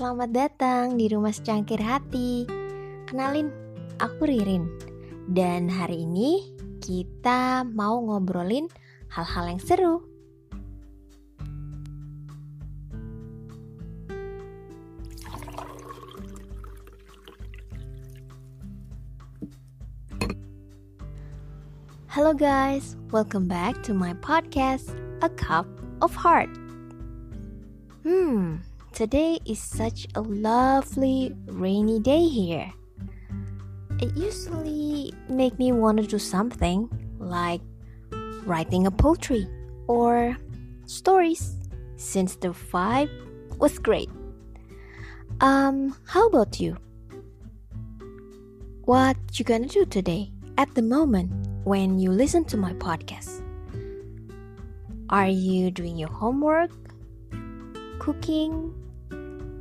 selamat datang di rumah secangkir hati. Kenalin, aku Ririn. Dan hari ini kita mau ngobrolin hal-hal yang seru. Hello guys, welcome back to my podcast, A Cup of Heart. Hmm, today is such a lovely rainy day here. It usually make me want to do something like writing a poetry or stories since the vibe was great. Um, how about you? What you gonna do today at the moment when you listen to my podcast? Are you doing your homework cooking,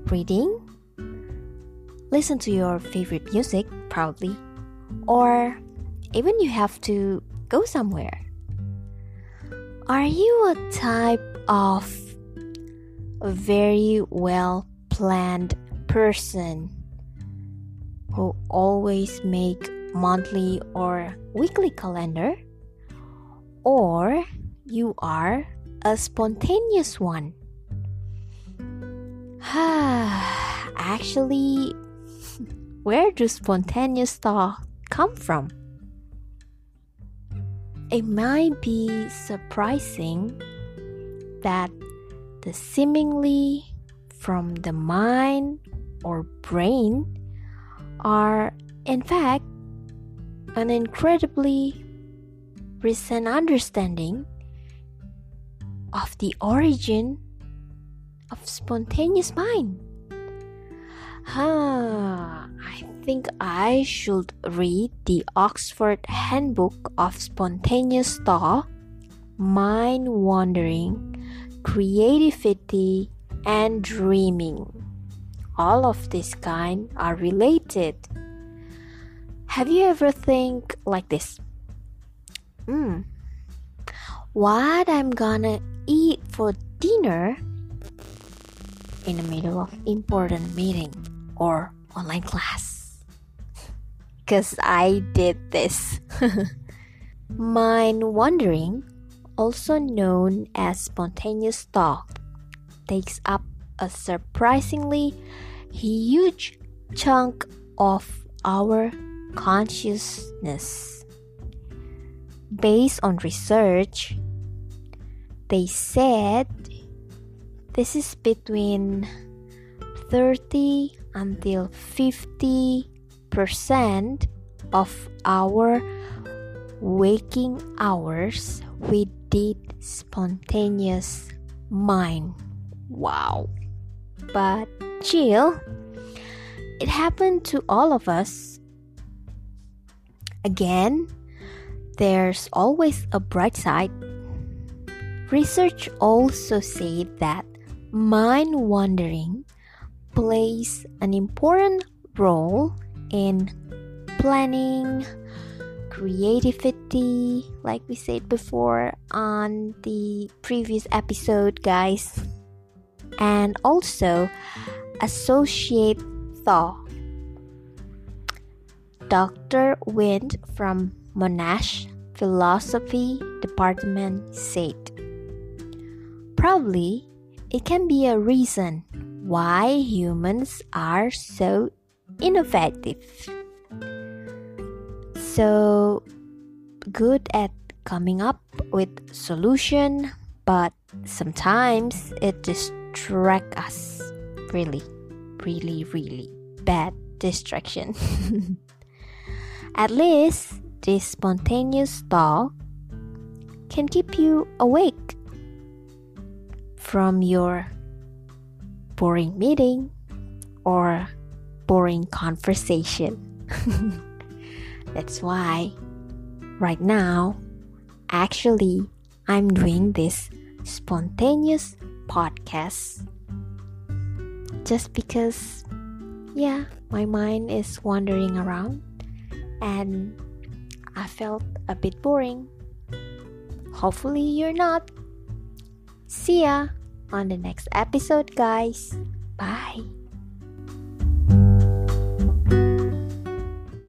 reading, listen to your favorite music, probably, or even you have to go somewhere. Are you a type of very well planned person who always make monthly or weekly calendar or you are a spontaneous one Actually, where do spontaneous thoughts come from? It might be surprising that the seemingly from the mind or brain are in fact an incredibly recent understanding of the origin of spontaneous mind. Huh, I think I should read the Oxford Handbook of Spontaneous Thought, Mind Wandering, Creativity, and Dreaming. All of this kind are related. Have you ever think like this? Hmm. What I'm gonna eat for dinner in the middle of important meeting or online class. Cause I did this. Mind wandering, also known as spontaneous thought, takes up a surprisingly huge chunk of our consciousness. Based on research, they said this is between 30 until 50 percent of our waking hours we did spontaneous mind. Wow. But chill, it happened to all of us. Again, there's always a bright side. Research also said that mind wandering plays an important role in planning, creativity, like we said before on the previous episode, guys, and also associate thought. Dr. Windt from Monash Philosophy Department said, Probably it can be a reason why humans are so innovative. So good at coming up with solution, but sometimes it distracts us. Really, really, really bad distraction. at least this spontaneous thought can keep you awake from your boring meeting or boring conversation. That's why right now, actually, I'm doing this spontaneous podcast just because, yeah, my mind is wandering around and I felt a bit boring. Hopefully, you're not. See ya! On the next episode, guys. Bye.